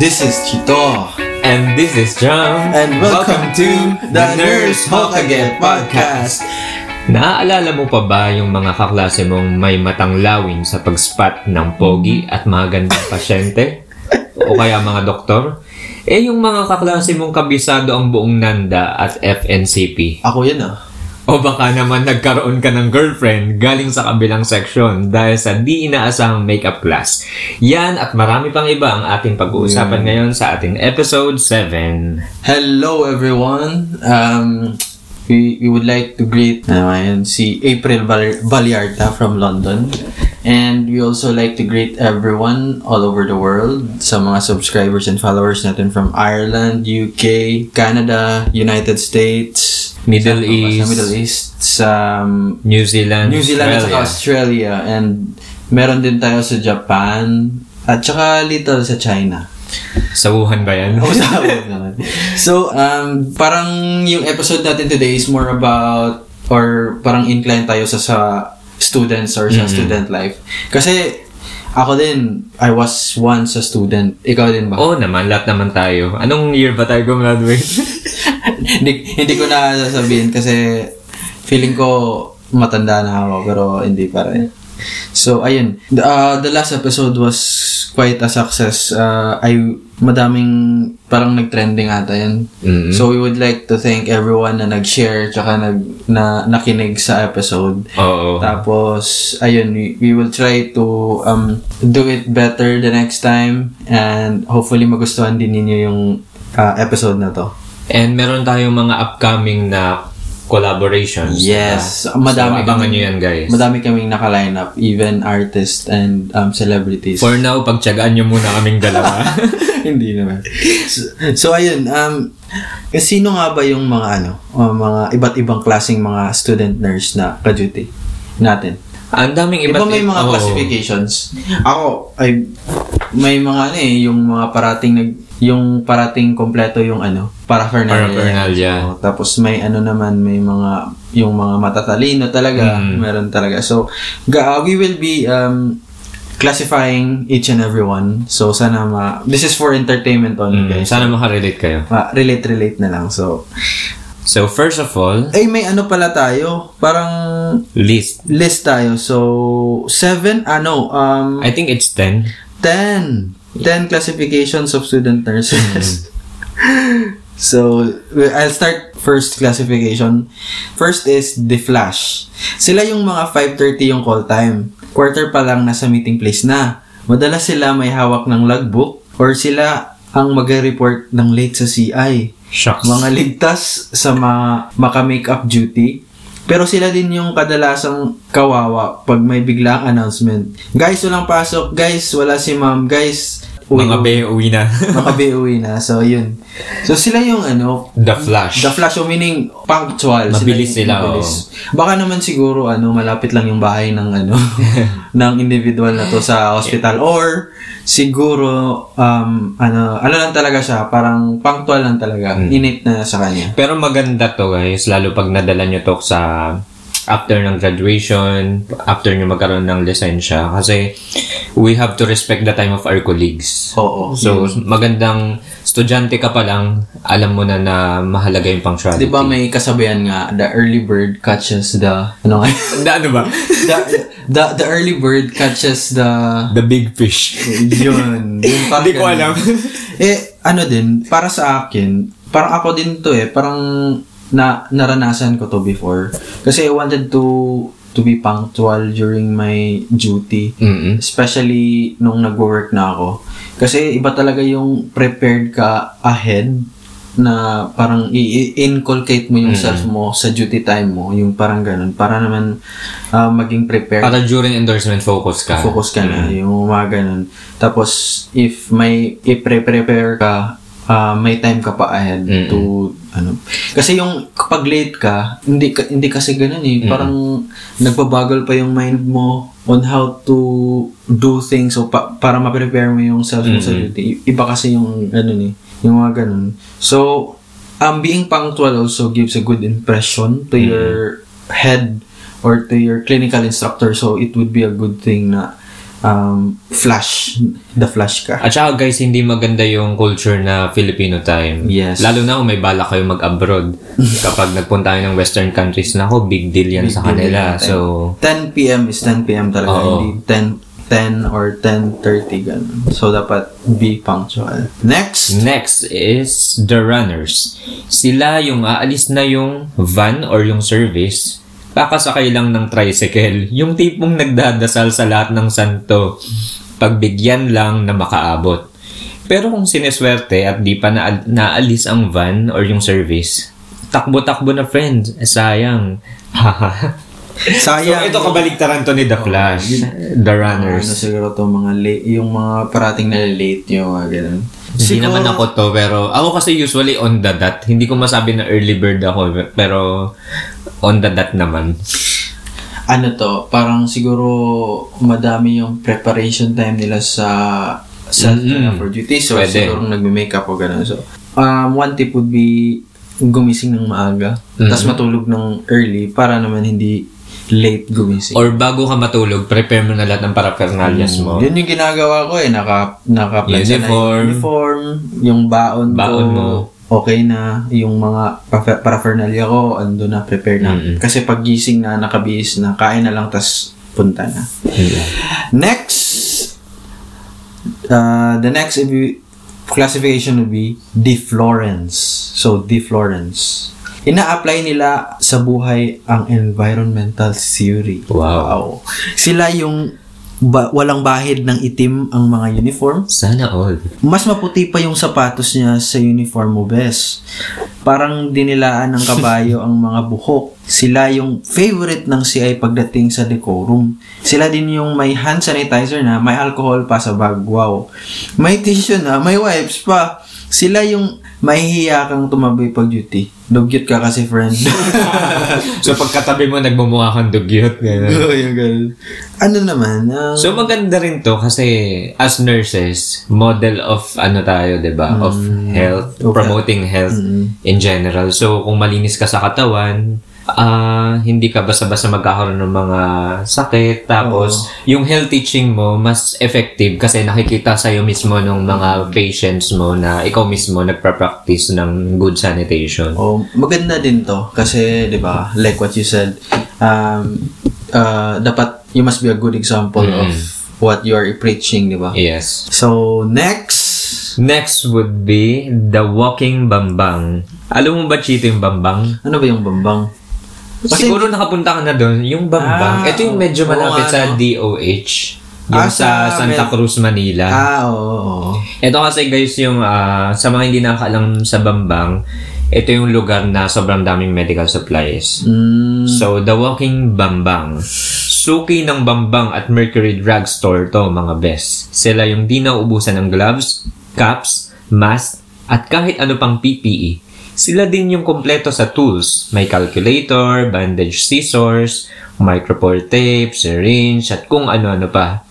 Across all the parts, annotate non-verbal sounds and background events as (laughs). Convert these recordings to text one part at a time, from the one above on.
This is Chito. And this is John. And welcome, to the Nurse Hokage Podcast. Naaalala mo pa ba yung mga kaklase mong may matang lawin sa pag-spot ng pogi at mga gandang pasyente? o kaya mga doktor? Eh yung mga kaklase mong kabisado ang buong Nanda at FNCP. Ako yan ah. O baka naman nagkaroon ka ng girlfriend galing sa kabilang section dahil sa di inaasahang makeup class. Yan at marami pang iba ang ating pag-uusapan ngayon sa ating episode 7. Hello everyone. Um, we, we would like to greet naman si April Bal- Baliarta from London. And we also like to greet everyone all over the world sa mga subscribers and followers natin from Ireland, UK, Canada, United States, Middle? East. Sa Middle East, sa um, New Zealand, New Zealand at Australia. Australia. And meron din tayo sa Japan. At saka little sa China. Sa Wuhan ba yan? (laughs) Oh, sa naman. So, um, parang yung episode natin today is more about or parang incline tayo sa sa students or sa Mhm. student life. Kasi ako din, I was once a student. Ikaw din ba? Oo naman, lahat naman tayo. Anong year ba tayo gumraduate? (laughs) hindi, hindi ko na sasabihin kasi feeling ko matanda na ako pero hindi pa rin. So, ayun. The, uh, the last episode was quite a success. Uh, I, madaming parang nag-trending ata yan. Mhm. So, we would like to thank everyone na nag-share tsaka nag, na, nakinig sa episode. Oo. Tapos, ayun, we, we will try to um, do it better the next time and hopefully magustuhan din ninyo yung uh, episode na to. And meron tayong mga upcoming na collaborations. Yes. diba? Madami so, abangan nyo yan, guys. Madami kaming naka-line up, even artists and um, celebrities. For now, pagtsagaan nyo muna kaming dalawa. (laughs) Hindi naman. So, so ayun, um, sino nga ba yung mga ano, uh, mga iba't ibang klaseng mga student nurse na ka-duty natin? Ang daming iba't ba may mga Oo. classifications? Ako, ay, may mga ano eh, yung mga parating nag, yung parating kompleto yung ano, paraphernalia. Paraphernalia. Oo, tapos may ano naman, may mga, yung mga matatalino talaga, Mm. meron talaga. So, uh, we will be, um, classifying each and every one. So, sana ma, this is for entertainment only, Mm, guys. sana makarelate kayo. Ma- relate, relate na lang. So, So, first of all, ay, may ano pala tayo, parang list. list tayo. So, seven, ano, um, I think it's 10. 10. 10 classifications of student nurses. (laughs) so, we- I'll start first classification. First is the flash. Sila yung mga 5.30 yung call time. Quarter pa lang nasa meeting place na. Madalas sila may hawak ng logbook or sila ang mag-report ng late sa CI. Shucks. Mga ligtas sa mga maka-makeup duty. Pero sila din yung kadalasang kawawa pag may biglang announcement. Guys, walang pasok. Guys, wala si ma'am. Guys, uwi- mga be, uwi na. (laughs) makabi-uwi na. So, yun. So, sila yung ano, The Flash. the flash, so meaning punctual. Mabilis yung- sila, mabilis. Baka naman siguro, ano, malapit lang yung bahay ng, ano, (laughs) ng individual na to sa hospital. Or, siguro, um, ano, ano lang talaga siya, parang punctual lang talaga. Mm. Innate na sa kanya. Pero maganda to guys, lalo pag nadala nyo to sa after ng graduation, after nyo magkaroon ng lisensya. Kasi we have to respect the time of our colleagues. Oo. So, magandang estudyante ka pa lang, alam mo na na mahalaga yung punctuality. Di ba may kasabihan nga, the early bird catches the, ano nga, Da, ano ba? the, the, the early bird catches the, The big fish. yun. Hindi (laughs) ko alam. eh, ano din, para sa akin, parang ako din to eh, parang na naranasan ko to before. Kasi I wanted to to be punctual during my duty. Mm-mm. Especially nung nag-work na ako. Kasi iba talaga yung prepared ka ahead na parang i-inculcate mo yung self mo sa duty time mo. Yung parang ganun. Para naman ah, maging prepared Para during endorsement, focus ka. focus ka na, yung mga ganun. Tapos, if may, i-prepare ka, ah, may time ka pa ahead Mm-mm. to, ano. Kasi yung, kapag late ka, hindi, hindi kasi ganun eh. Parang, nagbabagal pa yung mind mo on how to do things so pa, para ma-prepare mo yung self mo sa Mm-mm. duty. Iba kasi yung, ano eh, yung mga ganun. So, um, being punctual also gives a good impression to your head or to your clinical instructor. So, it would be a good thing na um, flash, the flash ka. At saka guys, hindi maganda yung culture na Filipino time. Yes. Lalo na kung may bala kayo mag-abroad. (laughs) Kapag nagpunta kayo ng western countries, nako, big deal yan sa Big deal kanila. yan. So, 10 p.m. is 10 p.m. talaga, Oo. hindi 10 10 or 10.30 ganun. So, dapat be punctual. Next, next is the runners. Sila yung aalis na yung van or yung service, kakasakay lang ng tricycle. Yung tipong nagdadasal sa lahat ng santo. Pagbigyan lang na makaabot. Pero kung sineswerte at di pa na naalis ang van or yung service, takbo-takbo na friends. Eh, sayang. (laughs) so, sayang. ito kabaligtaran to ni The Flash. The Ano Runners. siguro to mga late, yung mga parating na late yung mga ganun. Hindi Siguro- naman ako to, pero ako kasi usually on the dot. Hindi ko masabi na early bird ako, pero on the dot naman. ano to, parang siguro madami yung preparation time nila sa self Mm. for duty. So, Pwede. siguro nagme-makeup o gano'n. So, um, one tip would be gumising ng maaga. Mm. Tapos matulog ng early para naman hindi late gumising. Or bago ka matulog, prepare mo na lahat ng paraphernalias mo. Yun yung ginagawa ko eh. Naka, naka Uniform. uniform. Yung baon, Baon ko. mo. Okay na. Yung mga pa- paraphernalia ko, ando na, prepare na. Mm-mm. Kasi pag gising na, nakabihis na, kain na lang, tas punta na. Next, uh, the next would be- classification would be deflorence. So, deflorence. Ina-apply nila sa buhay ang environmental theory. Wow. Sila yung ba- walang bahid ng itim ang mga uniform. Sana all. Mas maputi pa yung sapatos niya sa uniform mo, bes. Parang dinilaan ng kabayo (laughs) ang mga buhok. Sila yung favorite ng CI pagdating sa decorum. Sila din yung may hand sanitizer na, may alcohol pa sa bag. Wow. May tissue na, may wipes pa. Sila yung mahihiya kang tumabi pag duty. Dugyot ka kasi, friend. (laughs) so pagkatabi mo, nagmumukha kang dugyot. Ganun. (laughs) Oo, yung ganun. Ano naman? ah, So maganda rin to kasi as nurses, model of ano tayo, 'di ba? Of health, Okay. promoting health Mm. in general. So kung malinis ka sa katawan, ah hindi ka basta-basta magkakaroon ng mga sakit. Tapos, yung health teaching mo, mas effective kasi nakikita sa'yo mismo ng mga patients mo na ikaw mismo nagpa-practice ng good sanitation. Oh, maganda din to kasi 'di ba, like what you said, um uh, dapat you must be a good example of what you are preaching, 'di ba? Yes. So, next Next would be the walking bambang. Alam mo ba, Chito, yung bambang? ano ba yung bambang? Kasi- Siguro nakapunta ka na doon. Yung bambang, Ah, ito yung medyo oo malapit nga, sa no? DOH. Yung Ah, sa sa Santa Cruz, Manila. Ah, oo. oo. Ito kasi guys yung ah, sa mga hindi nakakaalam sa Bambang, ito yung lugar na sobrang daming medical supplies. Mm, So, The Walking Bambang. Suki ng Bambang at Mercury Drugstore to, mga best. Sila yung di nauubusan ng gloves, caps, mask, at kahit ano pang PPE. Sila din yung kompleto sa tools. May calculator, bandage scissors, micropore tape, syringe, at kung ano-ano pa.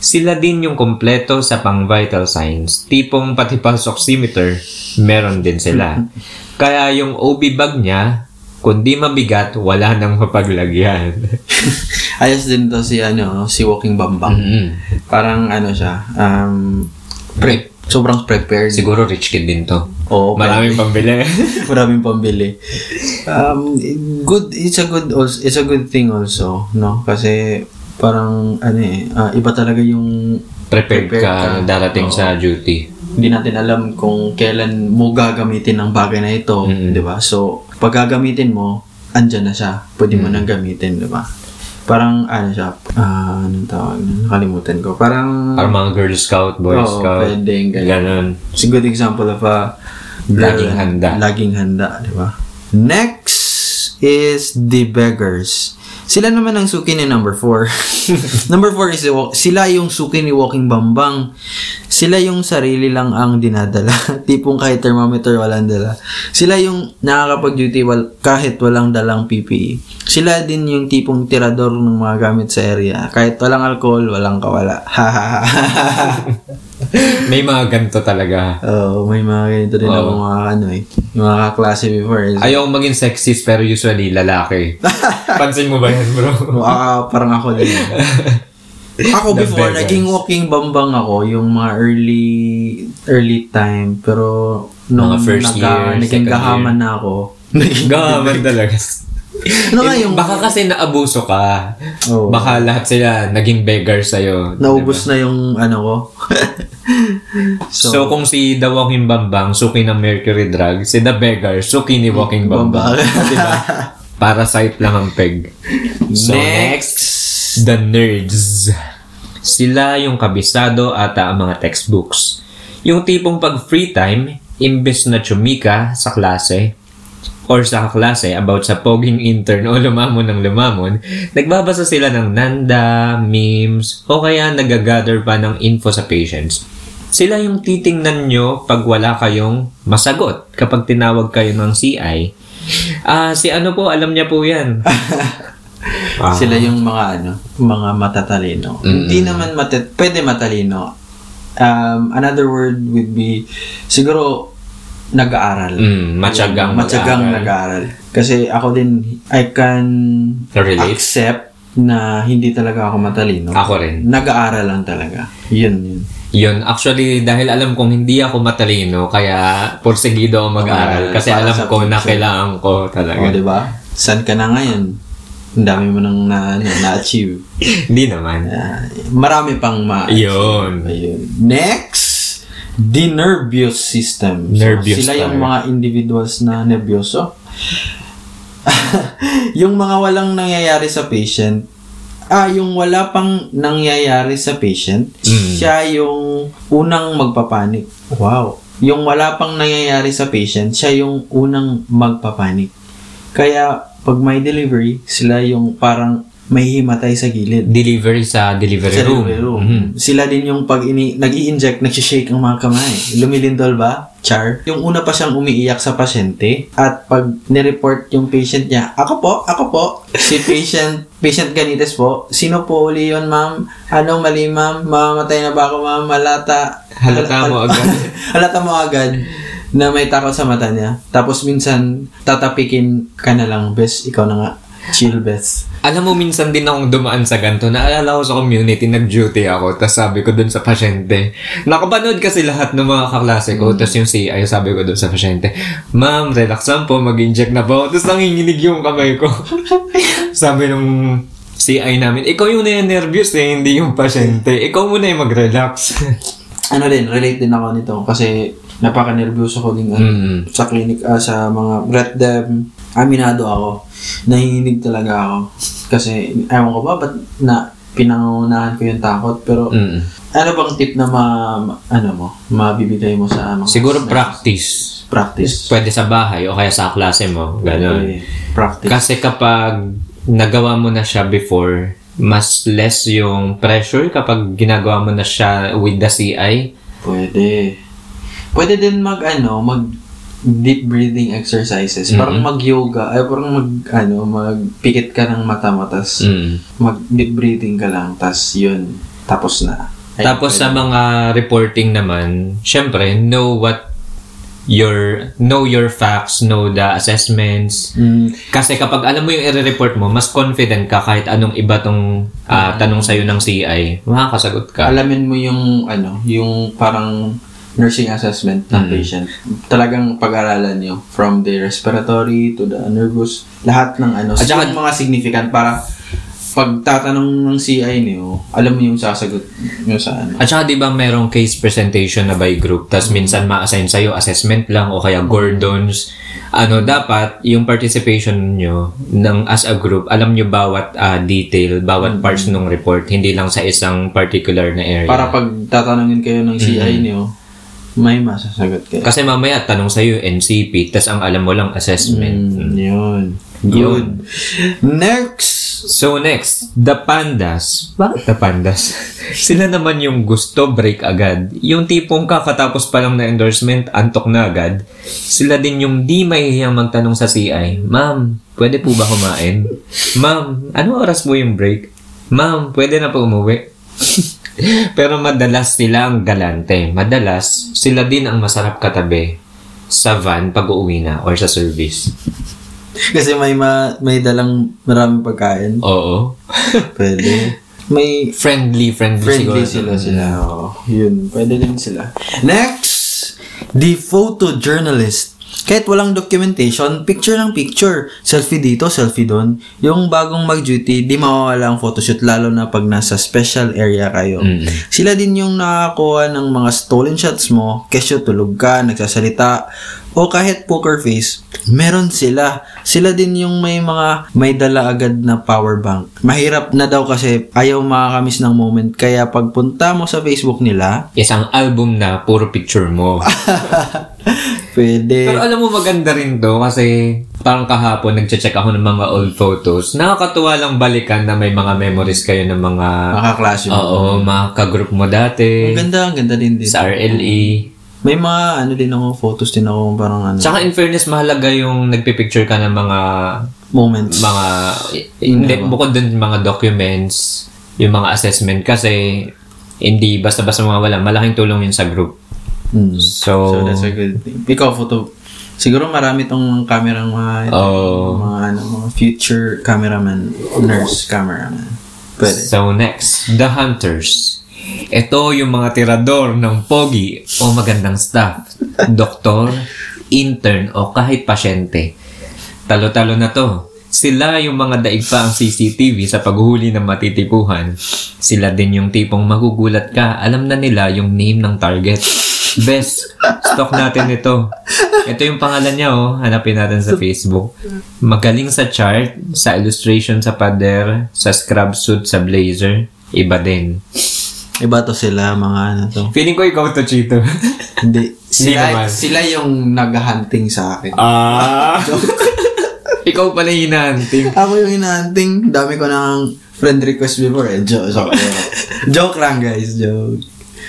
Sila din yung kompleto sa pang vital signs. Tipong pati pulse oximeter, meron din sila. (laughs) Kaya yung OB bag niya, kundi mabigat, wala nang mapaglagyan. (laughs) ayos din to si ano, si Walking Bambang. Mm. Parang ano siya, um pre sobrang prepared. Siguro rich kid din to. Oo, Maraming pambili. (laughs) Maraming pambili. Um, good, it's a good, also, it's a good thing also, no? Kasi parang, ano eh, ah, iba talaga yung Prepared, Prepared ka, ka. darating Oo. sa duty. hindi natin alam kung kailan mo gagamitin ang bagay na ito, Mm-mm. 'di ba? So, pag gagamitin mo, andyan na siya. Pwede mo nang gamitin, 'di ba? Parang ano siya, ah, anong tawag? na? Nakalimutan ko. Parang Para mga Girl Scout, Boy Oo, Scout. pwede, ganun. Ganun. It's a good example of a Laging handa. Laging handa, di ba? Next is the beggars. Sila naman ang suki ni number 4. (laughs) number 4 is sila yung suki ni Walking Bambang. Sila yung sarili lang ang dinadala. (laughs) Tipong kahit thermometer walang dala. Sila yung nakakapag-duty wal- kahit walang dalang PPE. Sila din yung tipong tirador ng mga gamit sa area. Kahit walang alcohol, walang kawala. (laughs) (laughs) May mga ganito talaga. Oo, may mga ganito din ako mga ano eh. Yung mga kaklase before. Eh. Ayaw maging sexist pero usually lalaki. (laughs) Pansin mo ba yan, bro? Ah, parang ako din. (laughs) Ako The before, beggars. naging walking bambang ako, yung mga early early time. Pero nung Mga first year, naging gahaman na ako. Naging, Gaman talaga. ano nga yung, Baka kasi naabuso ka. Oo. Baka lahat sila naging beggar sa'yo. naubos na yung ano ko. So, kung si The Walking Bambang, suki ng Mercury Drug, si The Beggar, suki ni Walking Bambang. Bambang. diba? Parasite lang ang peg. So, next. The Nerds. Sila yung kabisado ata ang mga textbooks. Yung tipong pag free time, imbes na chumika sa klase, or sa klase about sa poging intern o lumamon ng lumamon, nagbabasa sila ng nanda, memes, o kaya nagagather pa ng info sa patients. Sila yung titingnan nyo pag wala kayong masagot kapag tinawag kayo ng CI. Ah, si ano po, alam niya po yan. (laughs) Ah. Sila yung mga ano, mga matatalino. Hindi naman matat pwede matalino. Um, another word would be siguro nag-aaral. Mm, matyagang matyagang nag-aaral. Kasi ako din I can Relate? accept na hindi talaga ako matalino. Ako rin. Nag-aaral lang talaga. Yun yun. Yun, actually, dahil alam kong hindi ako matalino, kaya porsigido ako mag-aaral. Mag-aaral Kasi alam ko na kailangan ko talaga. O, di ba? Saan ka na ngayon? Ang dami mo nang na, na, na-achieve. (laughs) Hindi naman. Ah, marami pang ma Yun. Ayun. Next, the nervous system. So, Nervous sila yung mga individuals na nervyoso. (laughs) yung mga walang nangyayari sa patient, ah, yung wala pang nangyayari sa patient, Mm. siya yung unang magpapanik. Wow. Yung wala pang nangyayari sa patient, siya yung unang magpapanik. Kaya, pag may delivery, sila yung parang may himatay sa gilid Delivery sa delivery sa room. delivery room. Mhm. Sila din yung pag ini nag inject nag-shake ang mga kamay. Lumilindol ba? Char. Yung una pa siyang umiiyak sa pasyente at pag ni-report yung patient niya, ako po, ako po, (laughs) si patient, patient ganites po, sino po uli yun, ma'am? Anong mali, ma'am? Mamamatay na ba ako, ma'am? Halata. Halata mo agad. (laughs) Halata mo agad na may takot sa mata niya. Tapos minsan, tatapikin ka na lang, best, ikaw na nga. Chill, best. Alam mo, minsan din akong dumaan sa ganito. Naalala ko sa community, nag-duty ako. Tapos sabi ko dun sa pasyente. Nakapanood kasi lahat ng mga kaklase ko. Tapos yung CI, sabi ko dun sa pasyente, Ma'am, relax lang po, mag-inject na po. Tapos nanginginig yung kamay ko. (laughs) sabi nung CI namin, ikaw yung na-nervous eh, hindi yung pasyente. Ikaw muna yung mag-relax. ano din, relate din ako nito kasi napaka-nervyoso ko din ano, Mm. sa clinic, ah, sa mga breath dem, aminado ako. Nahihinig talaga ako. Kasi, ewan ko ba, ba't na pinangunahan ko yung takot. Pero, Mm. ano bang tip na ma, ano mo, mabibigay mo sa mga Siguro sa- practice. Practice. Pwede sa bahay o kaya sa klase mo. Ganon. Okay. Practice. Kasi kapag nagawa mo na siya before, mas less yung pressure kapag ginagawa mo na siya with the CI. Pwede. Pwede din mag, ano, mag deep breathing exercises. Parang Mhm. mag-yoga. Ay, parang mag, ano, magpikit ka ng mata mo. Tas, Mm. mag deep breathing ka lang. Tas, yun. Tapos na. Ay, Tapos sa pwede. mga reporting naman, syempre, know what your know your facts, know the assessments. Mm, Kasi kapag alam mo yung i-report mo, mas confident ka kahit anong iba tong ah, tanong sa'yo ng CI, makakasagot ka. alamin mo yung, ano, yung parang nursing assessment ng Mm. patient. Talagang pag-aralan nyo. From the respiratory to the nervous. Lahat ng ano. At saka- yung mga significant para pag tatanong ng CI niyo, alam mo yung sasagot nyo sa ano. At saka di ba merong case presentation na by group tas minsan ma-assign sa'yo assessment lang o kaya Gordons. Ano, dapat yung participation nyo ng, as a group, alam nyo bawat ah, detail, bawat parts ng report, hindi lang sa isang particular na area. Para pag tatanungin kayo ng CI niyo, may masasagot kayo. Kasi mamaya tanong sa'yo NCP, tas ang alam mo lang assessment. Mm, yun. Yun. Good. Next! So next, the pandas. Bakit the pandas? (laughs) Sila naman yung gusto break agad. Yung tipong kakatapos pa lang na endorsement, antok na agad. Sila din yung di mahihiyang magtanong sa CI, Ma'am, pwede po ba kumain? Ma'am, ano oras mo yung break? Ma'am, pwede na po umuwi? (laughs) (laughs) Pero madalas sila ang galante. Madalas, sila din ang masarap katabi sa van pag uuwi na or sa service. Kasi may ma, may dalang maraming pagkain. Oo. (laughs) Pwede. may Friendly, friendly, friendly siguro. sila sila. Oo, yun, pwede din sila. Next, the photojournalist. Kahit walang documentation, picture ng picture. Selfie dito, selfie doon. Yung bagong mag-duty, di mawawala ang photoshoot lalo na pag nasa special area kayo. Mm. Sila din yung nakakuha ng mga stolen shots mo, kesyo tulog ka, nagsasalita, o kahit poker face, meron sila. Sila din yung may mga may dala agad na power bank. Mahirap na daw kasi ayaw makakamiss ng moment. Kaya pagpunta mo sa Facebook nila, (laughs) Isang album na puro picture mo. (laughs) pwede. Pero alam mo maganda rin to kasi parang kahapon nagche-check ako ng mga old photos. Nakakatuwa lang balikan na may mga memories kayo ng mga Makaklase mo. Oo, mga ka-group mo dati Ang ganda, ang ganda din din. sa RLE. May mga ano din ako, photos din ako parang ano, Tsaka in fairness, mahalaga yung nagpipicture ka ng mga moments. mga hindi bukod dun mga documents, yung mga assessment kasi hindi basta-basta mawawala. Malaking tulong yun sa group. Mm. So, So, that's a good thing. Ikaw, photo, siguro marami tong camera mga, Oh. mga, ano, mga future cameraman, nurse cameraman. Pwede. So next, The Hunters. Ito yung mga tirador ng pogi o magandang staff. Doktor, intern o kahit pasyente. Talo-talo na to. Sila yung mga daig pa ang CCTV sa paghuli ng matitipuhan. Sila din yung tipong magugulat ka. Alam na nila yung name ng target. Best, stock natin ito. Ito yung pangalan niya, oh. Hanapin natin sa Facebook. Magaling sa chart, sa illustration sa pader, sa scrub suit, sa blazer. Iba din. Iba to sila, mga ano to. Feeling ko ikaw to, Chito. Hindi. (laughs) Sila, naman. sila yung nag-hunting sa akin. Ah. (laughs) ikaw pala yung hinahunting. Ako yung hinahunting. Dami ko ng friend request before eh. Joke, joke, (laughs) joke lang guys, joke.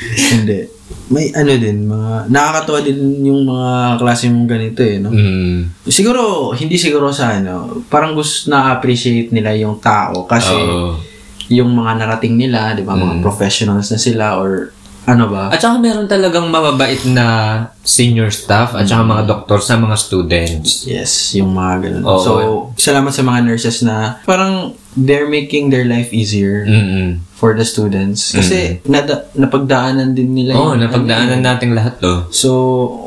Hindi. May ano din, mga, nakakatuwa din yung mga klase mong ganito eh, no? Mm. Siguro, hindi siguro sa ano, parang gusto na-appreciate nila yung tao kasi Oo. Yung mga narating nila, di ba, mga professionals na sila or ano ba? At saka meron talagang mababait na senior staff at saka mga doktor sa mga students. Yes, yung mga ganun. Oo. So, salamat sa mga nurses na parang they're making their life easier Mm-mm. for the students. Kasi nada, napagdaanan din nila Oo, oh, yung- napagdaanan nating lahat to. So,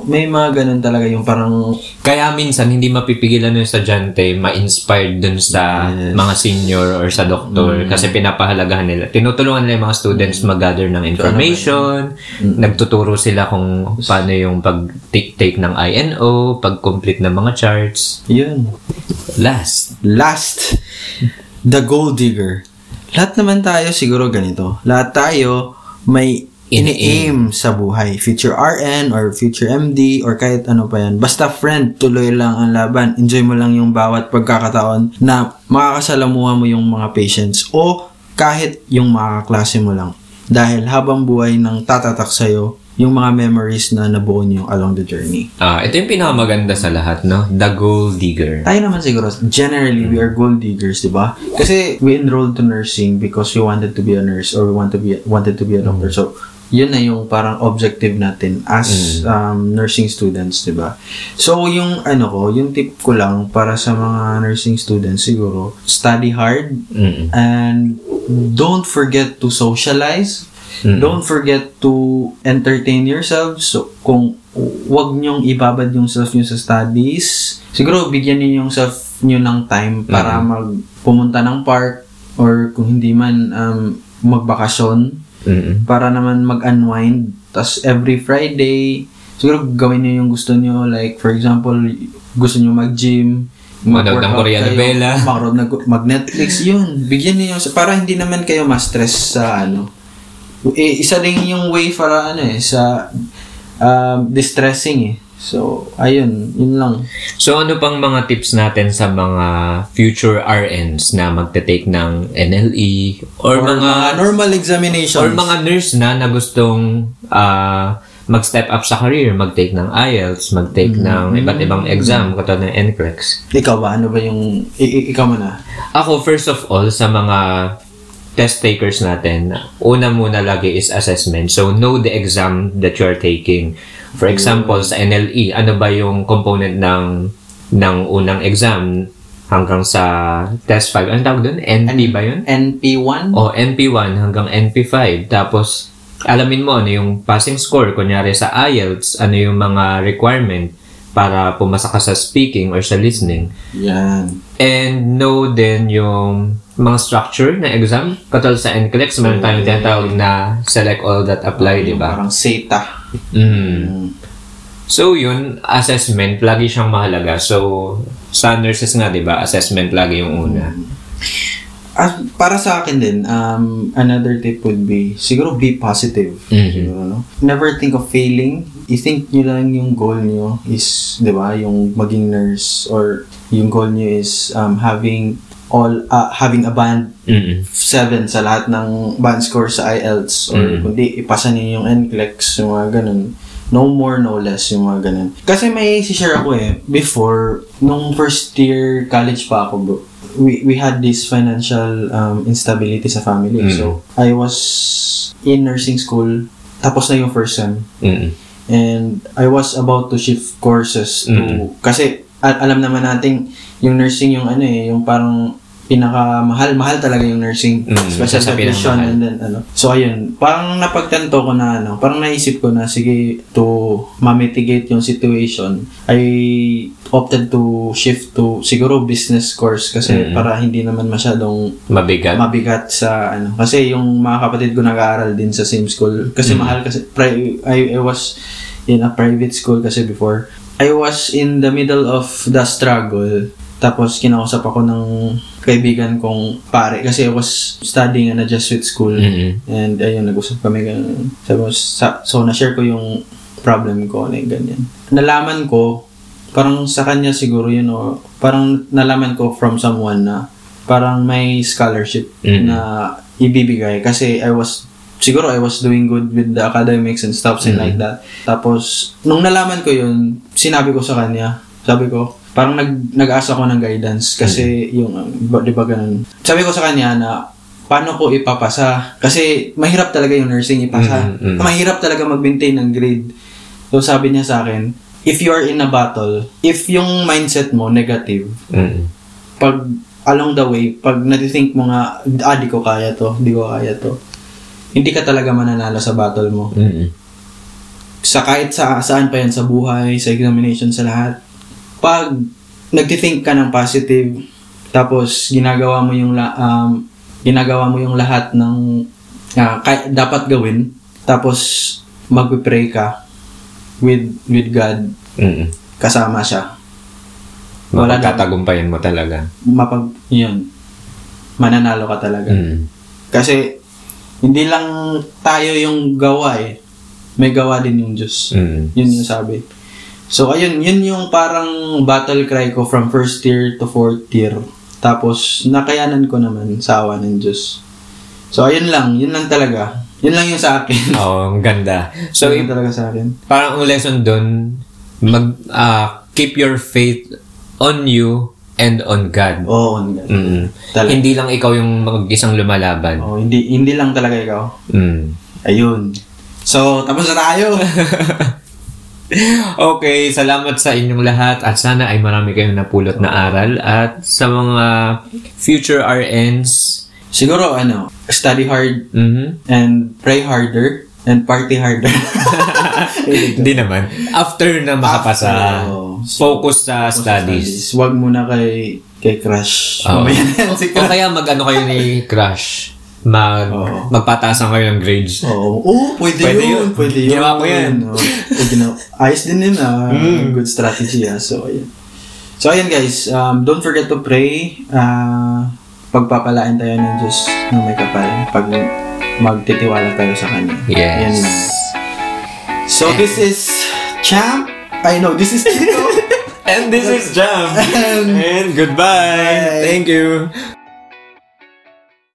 may mga ganun talaga yung parang Kaya minsan hindi mapipigilan ng estudyante ma-inspired dun sa Yes. mga senior or sa doktor kasi pinapahalagahan nila. Tinutulungan nila yung mga students mag-gather ng information, nagtuturo sila kung paano yung pag-take ng INO, pag-complete ng mga charts. yun. Last. Last, the gold digger. Lahat naman tayo siguro ganito. Lahat tayo may ini-aim sa buhay. Future RN or future MD or kahit ano pa yan. Basta friend, tuloy lang ang laban. Enjoy mo lang yung bawat pagkakataon na makakasalamuha mo yung mga patients o kahit yung mga kaklase mo lang. Dahil habang buhay nang tatatak sa'yo yung mga memories na nabuo niyo along the journey. Ah, ito yung pinakamaganda sa lahat, no? The Gold Digger. Tayo naman siguro, generally, we are gold diggers, di ba? Kasi we enrolled to nursing because we wanted to be a nurse or we want to be wanted to be a doctor. So, yun na yung parang objective natin as um, nursing students, di ba? So, yung ano ko, yung tip ko lang para sa mga nursing students siguro, study hard Mm. and don't forget to socialize. Mm. Don't forget to entertain yourselves. So, kung wag niyong ibabad yung self niyo sa studies, siguro bigyan niyo yung self niyo ng time para mag pumunta ng park or kung hindi man um, magbakasyon Mm. para naman mag-unwind. Tapos every Friday, siguro gawin niyo yung gusto niyo. Like, for example, gusto niyo mag-gym, Manood ng Korean kayo, novela. Mag-Netflix, yun. Bigyan niyo yung, para hindi naman kayo ma-stress sa ano. Eh, isa rin yung way para ano eh, sa um, distressing eh. So, ayun, yun lang. So, ano pang mga tips natin sa mga future RNs na magte-take ng NLE or, Or mga, normal examinations. or mga nurse na na gustong ah, mag-step up sa career, mag-take ng IELTS, mag-take ng iba't ibang exam, katulad ng NCLEX. Ikaw ba? Ano ba yung... I- ikaw muna. Ako, first of all, sa mga test takers natin, una muna lagi is assessment. So, know the exam that you are taking. For example, sa NLE, ano ba yung component ng ng unang exam? hanggang sa test 5. Ano tawag doon? NP ba yun? NP1? O NP1 hanggang NP5. Tapos, alamin mo ano yung passing score. Kunyari sa IELTS, ano yung mga requirement para pumasa ka sa speaking or sa listening. Yan. And know din yung mga structure na exam. Katulad sa NCLEX, meron tayong tinatawag na select all that apply, di ba? Parang SETA. Mm. Mm. So yun, assessment, lagi siyang mahalaga. So, sa nurses nga, di ba, assessment lagi yung una. As, para sa akin din, um, another tip would be, siguro be positive. Mhm. Siguro, no? Never think of failing. I-think nyo lang yung goal nyo is, di ba, yung maging nurse or yung goal nyo is um, having all, uh, having a band Mm-mm. 7 sa lahat ng band score sa IELTS or Mhm. kundi ipasa niyo yung NCLEX, yung mga ganun. No more, no less, yung mga ganun. Kasi may si-share ako eh, before, nung first year college pa ako bro, we, we had this financial um, instability sa family. Mhm. So, I was in nursing school, tapos na yung first sem. Mm-mm. And I was about to shift courses to, Mhm. kasi al- alam naman nating yung nursing yung ano eh, yung parang pinaka-mahal, mahal talaga yung nursing. Mm, special sa pinakamahal. and then ano. So ayun, parang napagtanto ko na ano, parang naisip ko na sige to ma-mitigate yung situation, I opted to shift to siguro business course kasi Mm. para hindi naman masyadong Mabigat. mabigat sa ano kasi yung mga kapatid ko nag-aaral din sa same school kasi Mm. mahal kasi pri- I, I was in a private school kasi before I was in the middle of the struggle tapos kinausap ako ng kaibigan kong pare kasi I was studying in a Jesuit school Mm-mm. and ayun nag-usap kami ko, sa, so na-share ko yung problem ko na ganyan nalaman ko parang sa kanya siguro yun o parang nalaman ko from someone na parang may scholarship Mm. na ibibigay kasi I was siguro I was doing good with the academics and stuff and Mm. like that tapos nung nalaman ko yun sinabi ko sa kanya sabi ko parang nag nag-ask ako ng guidance kasi yung um, ba- di ba ganun sabi ko sa kanya na paano ko ipapasa kasi mahirap talaga yung nursing ipasa Mm, mm. mahirap talaga mag-maintain ng grade so sabi niya sa akin if you are in a battle if yung mindset mo negative Mm-mm. pag along the way, pag natithink mo nga, ah, di ko kaya to, di ko kaya to, hindi ka talaga mananalo sa battle mo. Mm-mm. Sa kahit sa saan pa yan, sa buhay, sa examination, sa lahat. Pag nagtithink ka ng positive, tapos ginagawa mo yung la- um, ginagawa mo yung lahat ng ah, kay- dapat gawin, tapos magpe-pray ka with with God, Mm-mm. kasama siya. Wala Mapagtatagumpayan mo talaga. Mapag, yun, mananalo ka talaga. Mm. Kasi, hindi lang tayo yung gawa eh. May gawa din yung Diyos. Mm. Yun yung sabi. So, ayun, yun yung parang battle cry ko from first year to fourth year. Tapos, nakayanan ko naman sa awa ng Diyos. So, ayun lang. Yun lang talaga. Yun lang yung sa akin. (laughs) Oo, ang ganda. So, yun talaga sa akin. parang ang lesson doon, mag, ah, keep your faith on you and on God. Oo, oh, God. Mm. Talaga. Hindi lang ikaw yung mag-isang lumalaban. Oh, hindi, hindi lang talaga ikaw. Mm. Ayun. So, tapos na tayo. (laughs) (laughs) Okay, salamat sa inyong lahat at sana ay marami kayong napulot na aral at sa mga future RNs, Siguro, ano, study hard mhm. and pray harder and party harder. (laughs) Hindi naman. After na makapasa, Oh, focus sa studies. Huwag muna kay kay crush. Si O kaya mag-ano kayo ni Crush. Mag, Oo. magpataasan kayo ng grades. Oo, oh, pwede, Pwede yun. yun. Pwede yun. Ginawa ko yan. Oo. Eh, ginawa- Ayos din yun. ah. Mm. Good strategy. Ah. So, ayan. So, ayan guys. Um, don't forget to pray. Uh, pagpapalain tayo ng Diyos ng may kapal. Pag magtitiwala tayo sa Kanya. Ayan lang. Yes. So, this is Champ. I know, this is Tito. (laughs) And this is Jam. (laughs) And- And goodbye. Bye. Thank you.